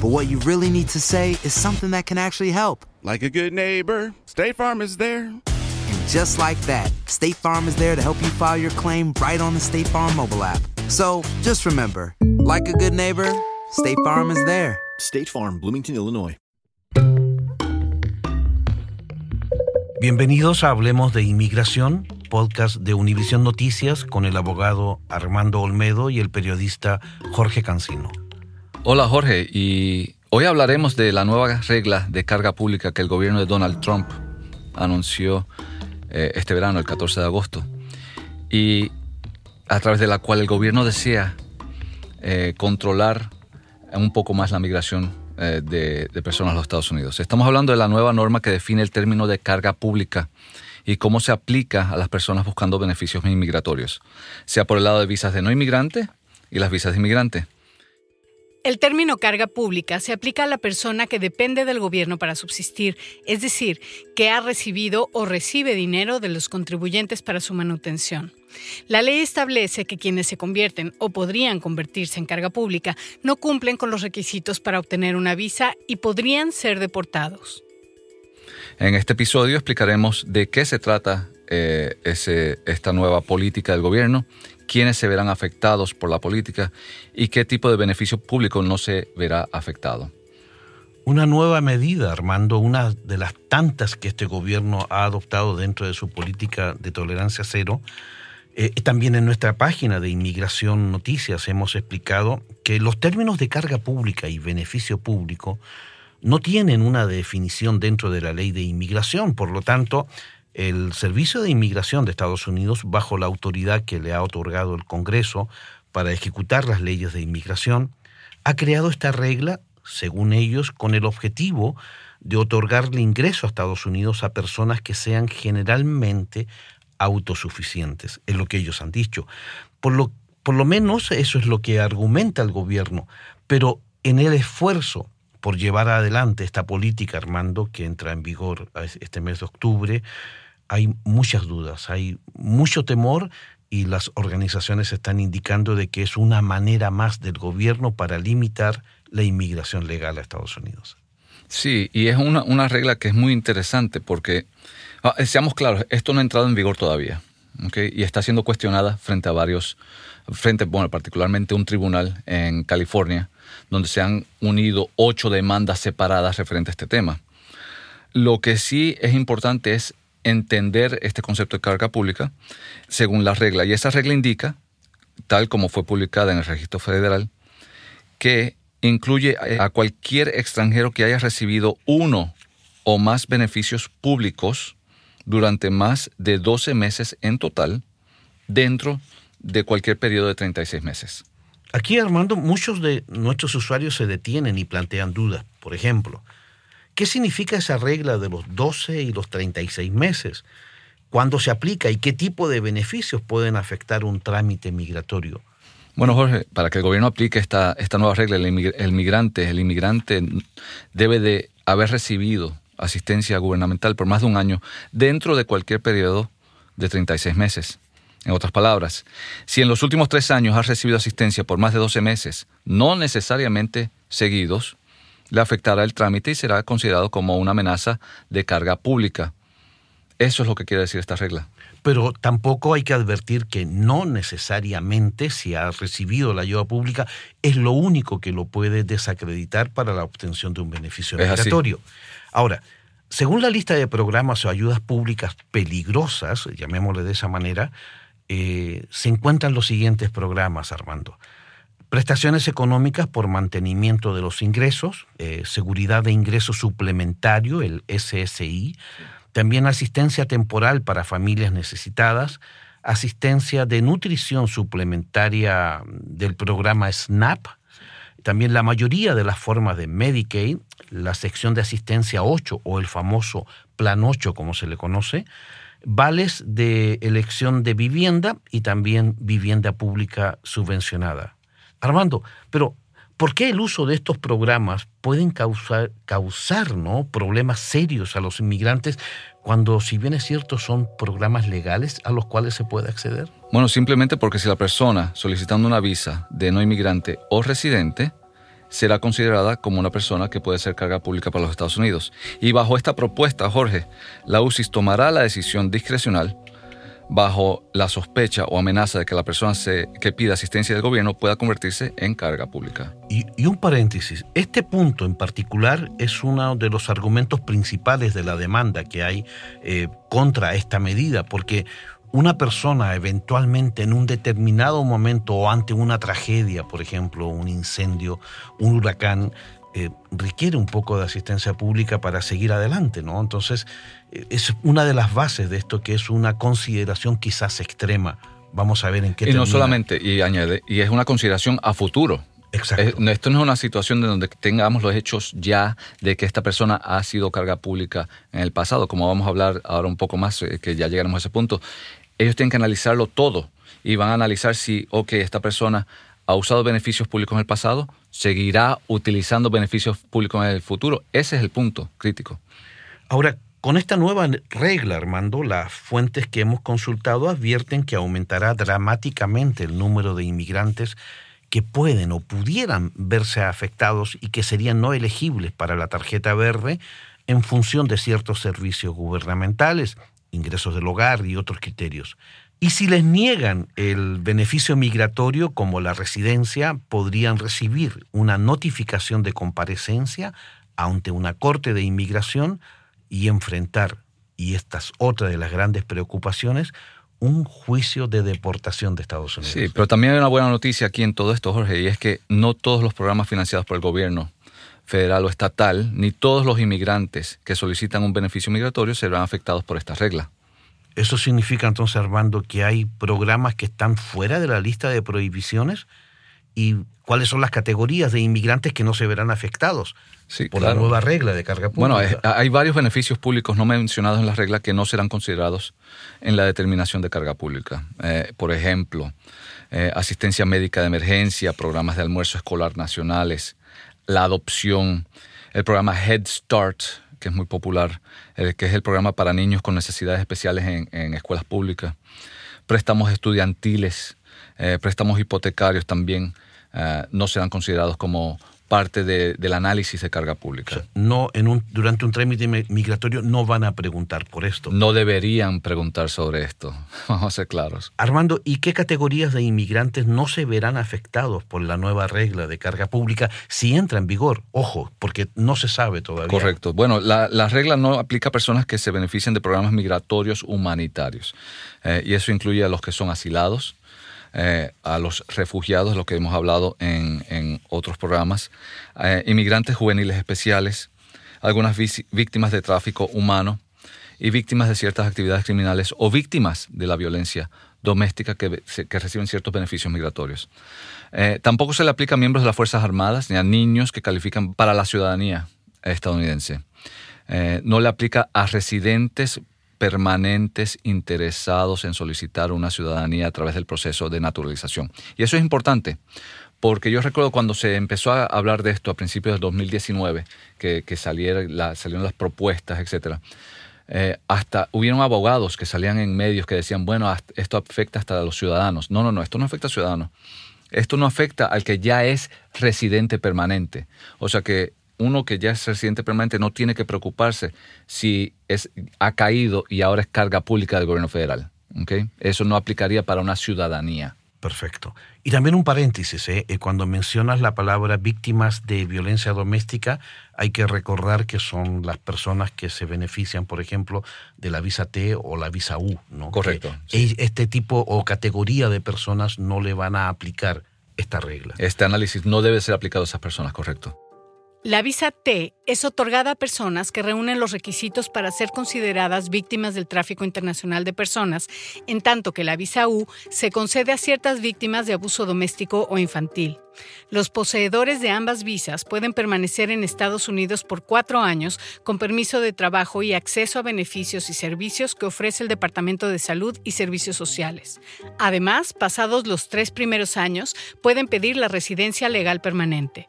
but what you really need to say is something that can actually help. Like a good neighbor, State Farm is there. And just like that, State Farm is there to help you file your claim right on the State Farm mobile app. So just remember, like a good neighbor, State Farm is there. State Farm, Bloomington, Illinois. Bienvenidos a Hablemos de Inmigración, podcast de Univisión Noticias con el abogado Armando Olmedo y el periodista Jorge Cancino. Hola Jorge, y hoy hablaremos de la nueva regla de carga pública que el gobierno de Donald Trump anunció eh, este verano, el 14 de agosto, y a través de la cual el gobierno desea eh, controlar un poco más la migración eh, de, de personas a los Estados Unidos. Estamos hablando de la nueva norma que define el término de carga pública y cómo se aplica a las personas buscando beneficios inmigratorios, sea por el lado de visas de no inmigrante y las visas de inmigrante. El término carga pública se aplica a la persona que depende del gobierno para subsistir, es decir, que ha recibido o recibe dinero de los contribuyentes para su manutención. La ley establece que quienes se convierten o podrían convertirse en carga pública no cumplen con los requisitos para obtener una visa y podrían ser deportados. En este episodio explicaremos de qué se trata eh, esta nueva política del gobierno, quiénes se verán afectados por la política y qué tipo de beneficio público no se verá afectado. Una nueva medida, Armando, una de las tantas que este gobierno ha adoptado dentro de su política de tolerancia cero. Eh, también en nuestra página de Inmigración Noticias hemos explicado que los términos de carga pública y beneficio público no tienen una definición dentro de la ley de inmigración. Por lo tanto, el Servicio de Inmigración de Estados Unidos, bajo la autoridad que le ha otorgado el Congreso para ejecutar las leyes de inmigración, ha creado esta regla, según ellos, con el objetivo de otorgarle ingreso a Estados Unidos a personas que sean generalmente autosuficientes, es lo que ellos han dicho. Por lo, por lo menos eso es lo que argumenta el gobierno, pero en el esfuerzo por llevar adelante esta política, Armando, que entra en vigor este mes de octubre, hay muchas dudas, hay mucho temor y las organizaciones están indicando de que es una manera más del gobierno para limitar la inmigración legal a Estados Unidos. Sí, y es una, una regla que es muy interesante porque, ah, seamos claros, esto no ha entrado en vigor todavía. ¿ok? Y está siendo cuestionada frente a varios, frente, bueno, particularmente un tribunal en California, donde se han unido ocho demandas separadas referente a este tema. Lo que sí es importante es entender este concepto de carga pública según la regla. Y esa regla indica, tal como fue publicada en el registro federal, que incluye a cualquier extranjero que haya recibido uno o más beneficios públicos durante más de 12 meses en total dentro de cualquier periodo de 36 meses. Aquí, Armando, muchos de nuestros usuarios se detienen y plantean dudas. Por ejemplo, ¿qué significa esa regla de los 12 y los 36 meses? ¿Cuándo se aplica y qué tipo de beneficios pueden afectar un trámite migratorio? Bueno, Jorge, para que el gobierno aplique esta, esta nueva regla, el, el migrante, el inmigrante debe de haber recibido asistencia gubernamental por más de un año dentro de cualquier periodo de 36 meses. En otras palabras, si en los últimos tres años has recibido asistencia por más de 12 meses, no necesariamente seguidos, le afectará el trámite y será considerado como una amenaza de carga pública. Eso es lo que quiere decir esta regla. Pero tampoco hay que advertir que no necesariamente si ha recibido la ayuda pública es lo único que lo puede desacreditar para la obtención de un beneficio migratorio. Ahora, según la lista de programas o ayudas públicas peligrosas, llamémosle de esa manera, eh, se encuentran los siguientes programas, Armando. Prestaciones económicas por mantenimiento de los ingresos, eh, seguridad de ingreso suplementario, el SSI, también asistencia temporal para familias necesitadas, asistencia de nutrición suplementaria del programa SNAP, también la mayoría de las formas de Medicaid, la sección de asistencia 8 o el famoso Plan 8 como se le conoce, vales de elección de vivienda y también vivienda pública subvencionada. Armando, pero ¿por qué el uso de estos programas pueden causar, problemas serios a los inmigrantes cuando, si bien es cierto, son programas legales a los cuales se puede acceder? Bueno, simplemente porque si la persona solicitando una visa de no inmigrante o residente será considerada como una persona que puede ser carga pública para los Estados Unidos. Y bajo esta propuesta, Jorge, la UCIS tomará la decisión discrecional bajo la sospecha o amenaza de que la persona que pida asistencia del gobierno pueda convertirse en carga pública. Y, un paréntesis, este punto en particular es uno de los argumentos principales de la demanda que hay eh, contra esta medida, porque una persona eventualmente en un determinado momento o ante una tragedia, por ejemplo, un incendio, un huracán, eh, requiere un poco de asistencia pública para seguir adelante, ¿no? Entonces, eh, es una de las bases de esto que es una consideración quizás extrema. Vamos a ver en qué Y no solamente, y añade, y es una consideración a futuro. Exacto. esto no es una situación de donde tengamos los hechos ya de que esta persona ha sido carga pública en el pasado, como vamos a hablar ahora un poco más, eh, que ya llegaremos a ese punto. Ellos tienen que analizarlo todo y van a analizar si, ok, esta persona ha usado beneficios públicos en el pasado, seguirá utilizando beneficios públicos en el futuro. Ese es el punto crítico. Ahora, con esta nueva regla, Armando, las fuentes que hemos consultado advierten que aumentará dramáticamente el número de inmigrantes que pueden o pudieran verse afectados y que serían no elegibles para la tarjeta verde en función de ciertos servicios gubernamentales, ingresos del hogar y otros criterios. Y si les niegan el beneficio migratorio como la residencia, podrían recibir una notificación de comparecencia ante una corte de inmigración y enfrentar, y esta es otra de las grandes preocupaciones, un juicio de deportación de Estados Unidos. Sí, pero también hay una buena noticia aquí en todo esto, Jorge, y es que no todos los programas financiados por el gobierno federal o estatal, ni todos los inmigrantes que solicitan un beneficio migratorio serán afectados por esta regla. ¿Eso significa entonces, Armando, que hay programas que están fuera de la lista de prohibiciones? ¿Y cuáles son las categorías de inmigrantes que no se verán afectados por la nueva regla de carga pública? Bueno, hay, varios beneficios públicos no mencionados en la regla que no serán considerados en la determinación de carga pública. Eh, por ejemplo, eh, asistencia médica de emergencia, programas de almuerzo escolar nacionales, la adopción, el programa Head Start, que es muy popular, eh, que es el programa para niños con necesidades especiales en, escuelas públicas, préstamos estudiantiles, eh, préstamos hipotecarios también eh, no serán considerados como parte del análisis de carga pública. no, en un, durante un trámite migratorio no van a preguntar por esto. No deberían preguntar sobre esto, vamos a ser claros. Armando, ¿y qué categorías de inmigrantes no se verán afectados por la nueva regla de carga pública si entra en vigor? Ojo, porque no se sabe todavía. Correcto. Bueno, la, regla no aplica a personas que se beneficien de programas migratorios humanitarios. Eh, y eso incluye a los que son asilados, eh, a los refugiados, lo que hemos hablado en, otros programas, eh, inmigrantes juveniles especiales, algunas víctimas de tráfico humano y víctimas de ciertas actividades criminales o víctimas de la violencia doméstica que, reciben ciertos beneficios migratorios. Eh, tampoco se le aplica a miembros de las Fuerzas Armadas ni a niños que califican para la ciudadanía estadounidense. no le aplica a residentes permanentes interesados en solicitar una ciudadanía a través del proceso de naturalización. Y eso es importante, porque yo recuerdo cuando se empezó a hablar de esto a principios del 2019, que, que salieron las propuestas, etcétera. Eh, hasta hubieron abogados que salían en medios que decían, bueno, esto afecta hasta a los ciudadanos. No, no, no, esto no afecta a ciudadanos. Esto no afecta al que ya es residente permanente. O sea que uno que ya es residente permanente no tiene que preocuparse si es, ha caído y ahora es carga pública del gobierno federal. ¿okay? Eso no aplicaría para una ciudadanía. Perfecto. Y también un paréntesis, ¿eh? Eh, cuando mencionas la palabra víctimas de violencia doméstica, hay que recordar que son las personas que se benefician, por ejemplo, de la visa T o la visa U. ¿no? Correcto. Este tipo o categoría de personas no le van a aplicar esta regla. Este análisis no debe ser aplicado a esas personas, correcto. La visa T es otorgada a personas que reúnen los requisitos para ser consideradas víctimas del tráfico internacional de personas, en tanto que la visa U se concede a ciertas víctimas de abuso doméstico o infantil. Los poseedores de ambas visas pueden permanecer en Estados Unidos por cuatro años con permiso de trabajo y acceso a beneficios y servicios que ofrece el Departamento de Salud y Servicios Sociales. Además, pasados los tres primeros años, pueden pedir la residencia legal permanente.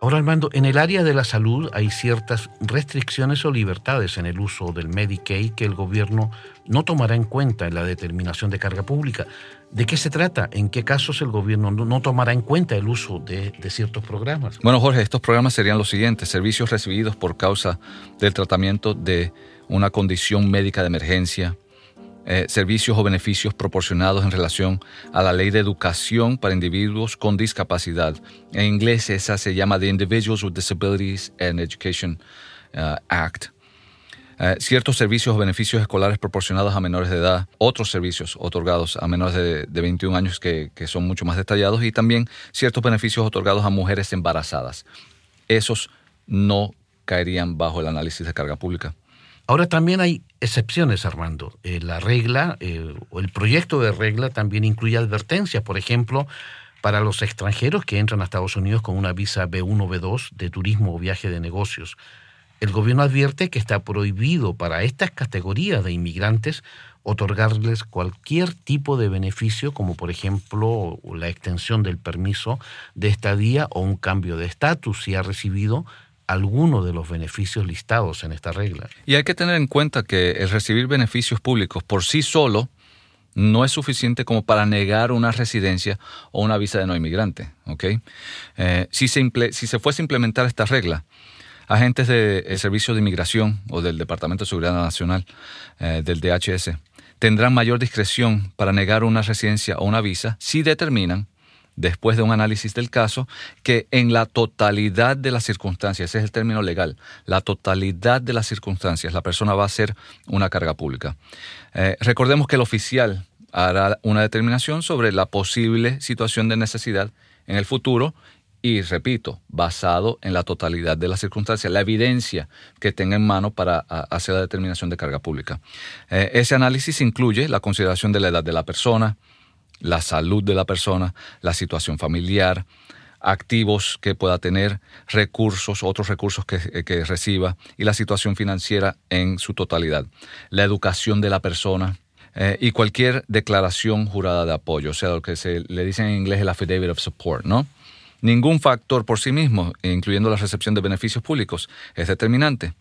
Ahora, Armando, en el área de la salud hay ciertas restricciones o libertades en el uso del Medicaid que el gobierno no tomará en cuenta en la determinación de carga pública. ¿De qué se trata? ¿En qué casos el gobierno no tomará en cuenta el uso de, de, ciertos programas? Bueno, Jorge, estos programas serían los siguientes. Servicios recibidos por causa del tratamiento de una condición médica de emergencia, eh, servicios o beneficios proporcionados en relación a la ley de educación para individuos con discapacidad. En inglés esa se llama The Individuals with Disabilities and Education uh, Act. Eh, ciertos servicios o beneficios escolares proporcionados a menores de edad, otros servicios otorgados a menores de, de 21 años que, que, son mucho más detallados y también ciertos beneficios otorgados a mujeres embarazadas. Esos no caerían bajo el análisis de carga pública. Ahora también hay excepciones, Armando. Eh, la regla eh, o el proyecto de regla también incluye advertencias, por ejemplo, para los extranjeros que entran a Estados Unidos con una visa B1 B2 de turismo o viaje de negocios. El gobierno advierte que está prohibido para estas categorías de inmigrantes otorgarles cualquier tipo de beneficio, como por ejemplo la extensión del permiso de estadía o un cambio de estatus si ha recibido alguno de los beneficios listados en esta regla. Y hay que tener en cuenta que el recibir beneficios públicos por sí solo no es suficiente como para negar una residencia o una visa de no inmigrante. ¿okay? Eh, si, se fuese a implementar esta regla, agentes del Servicio de Inmigración o del Departamento de Seguridad Nacional, eh, del DHS, tendrán mayor discreción para negar una residencia o una visa si determinan después de un análisis del caso, que en la totalidad de las circunstancias, ese es el término legal, la totalidad de las circunstancias, la persona va a ser una carga pública. Eh, recordemos que el oficial hará una determinación sobre la posible situación de necesidad en el futuro y, repito, basado en la totalidad de las circunstancias, la evidencia que tenga en mano para hacer la determinación de carga pública. Eh, ese análisis incluye la consideración de la edad de la persona, la salud de la persona, la situación familiar, activos que pueda tener, recursos, otros recursos que, reciba y la situación financiera en su totalidad, la educación de la persona eh, y cualquier declaración jurada de apoyo, o sea, lo que se le dice en inglés el affidavit of support, ¿no? Ningún factor por sí mismo, incluyendo la recepción de beneficios públicos, es determinante.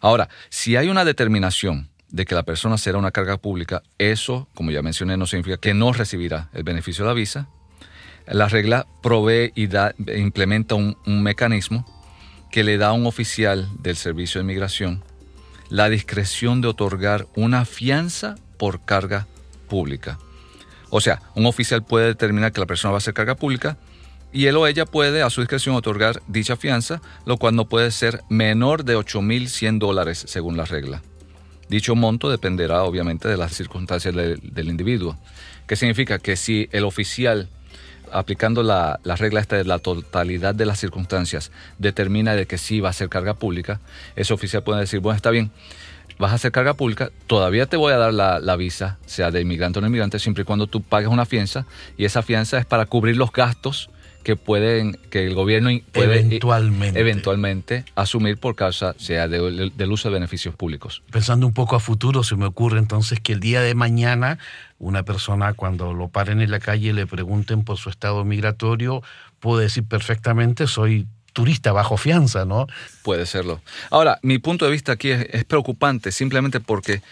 Ahora, si hay una determinación de que la persona será una carga pública, eso, como ya mencioné, no significa que no recibirá el beneficio de la visa. La regla provee y da, implementa un, mecanismo que le da a un oficial del Servicio de Inmigración la discreción de otorgar una fianza por carga pública. O sea, un oficial puede determinar que la persona va a ser carga pública y él o ella puede a su discreción otorgar dicha fianza, lo cual no puede ser menor de 8.100 dólares según la regla. Dicho monto dependerá obviamente de las circunstancias del, individuo. ¿Qué significa? Que si el oficial, aplicando la, regla esta de la totalidad de las circunstancias, determina de que sí va a ser carga pública, ese oficial puede decir, bueno, está bien, vas a hacer carga pública, todavía te voy a dar la, la, visa, sea de inmigrante o no inmigrante, siempre y cuando tú pagues una fianza, y esa fianza es para cubrir los gastos que pueden que el gobierno puede eventualmente, eventualmente asumir por causa sea del uso de beneficios públicos. Pensando un poco a futuro, se me ocurre entonces que el día de mañana una persona cuando lo paren en la calle y le pregunten por su estado migratorio puede decir perfectamente soy turista bajo fianza, ¿no? Puede serlo. Ahora, mi punto de vista aquí es preocupante simplemente porque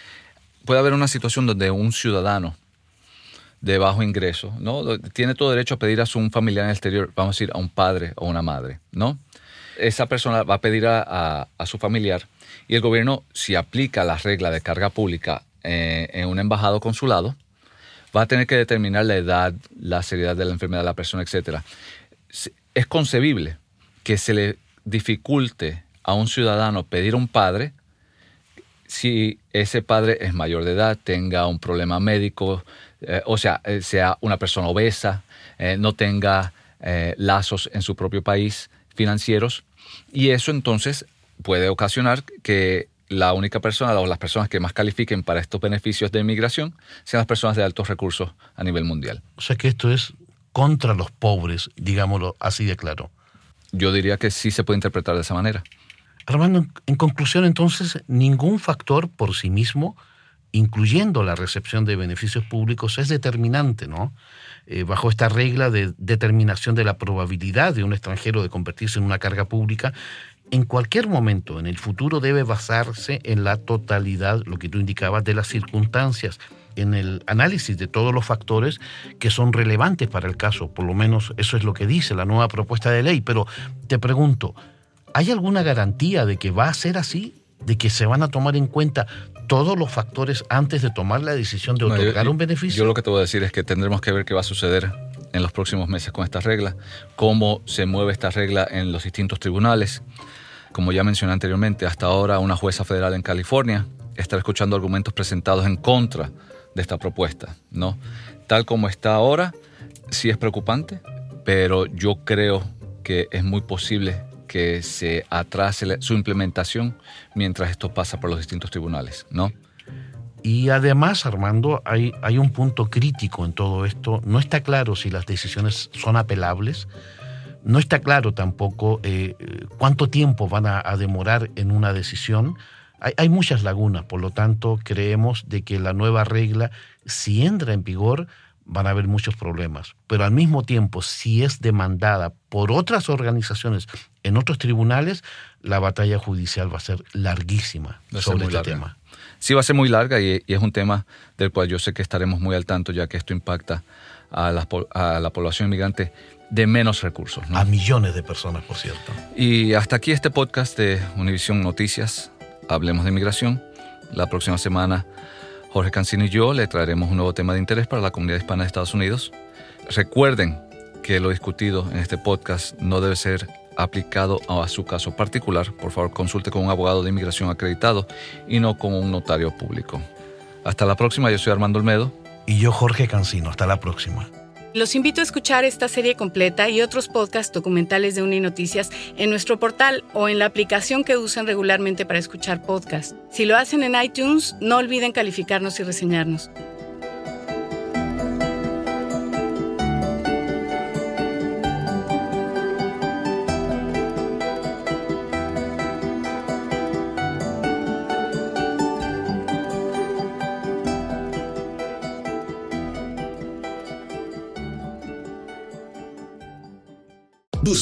puede haber una situación donde un ciudadano de bajo ingreso, ¿no? Tiene todo derecho a pedir a su familiar en el exterior, vamos a decir, a un padre o una madre, ¿no? Esa persona va a pedir a, su familiar y el gobierno, si aplica la regla de carga pública eh, en un embajado consulado, va a tener que determinar la edad, la seriedad de la enfermedad de la persona, etc. Es concebible que se le dificulte a un ciudadano pedir a un padre si ese padre es mayor de edad, tenga un problema médico, eh, o sea, eh, sea una persona obesa, eh, no tenga lazos en su propio país financieros, y eso entonces puede ocasionar que la única persona o las personas que más califiquen para estos beneficios de inmigración sean las personas de altos recursos a nivel mundial. O sea que esto es contra los pobres, digámoslo así de claro. Yo diría que sí se puede interpretar de esa manera. Armando, en conclusión entonces, ningún factor por sí mismo incluyendo la recepción de beneficios públicos, es determinante, ¿no? Eh, bajo esta regla de determinación de la probabilidad de un extranjero de convertirse en una carga pública, en cualquier momento en el futuro debe basarse en la totalidad, lo que tú indicabas, de las circunstancias, en el análisis de todos los factores que son relevantes para el caso, por lo menos eso es lo que dice la nueva propuesta de ley, pero te pregunto, ¿hay alguna garantía de que va a ser así? ¿De que se van a tomar en cuenta todos los factores antes de tomar la decisión de otorgar un beneficio? Yo lo que te voy a decir es que tendremos que ver qué va a suceder en los próximos meses con esta regla, cómo se mueve esta regla en los distintos tribunales. Como ya mencioné anteriormente, hasta ahora una jueza federal en California está escuchando argumentos presentados en contra de esta propuesta, ¿no? Tal como está ahora, sí es preocupante, pero yo creo que es muy posible que se atrase su implementación mientras esto pasa por los distintos tribunales, ¿no? Y además, Armando, hay, hay un punto crítico en todo esto. No está claro si las decisiones son apelables. No está claro tampoco eh, cuánto tiempo van a, demorar en una decisión. Hay, hay, muchas lagunas, por lo tanto, creemos de que la nueva regla, si entra en vigor, van a haber muchos problemas. Pero al mismo tiempo, si es demandada por otras organizaciones en otros tribunales, la batalla judicial va a ser larguísima sobre este tema. Sí, va a ser muy larga y, es un tema del cual yo sé que estaremos muy al tanto, ya que esto impacta a la, a la población inmigrante de menos recursos. A millones de personas, por cierto. Y hasta aquí este podcast de Univision Noticias. Hablemos de inmigración. La próxima semana Jorge Cancino y yo le traeremos un nuevo tema de interés para la comunidad hispana de Estados Unidos. Recuerden que lo discutido en este podcast no debe ser aplicado a su caso particular. Por favor, consulte con un abogado de inmigración acreditado y no con un notario público. Hasta la próxima, yo soy Armando Olmedo. Y yo Jorge Cancino. Hasta la próxima. Los invito a escuchar esta serie completa y otros podcasts documentales de Uninoticias en nuestro portal o en la aplicación que usan regularmente para escuchar podcasts. Si lo hacen en iTunes, no olviden calificarnos y reseñarnos.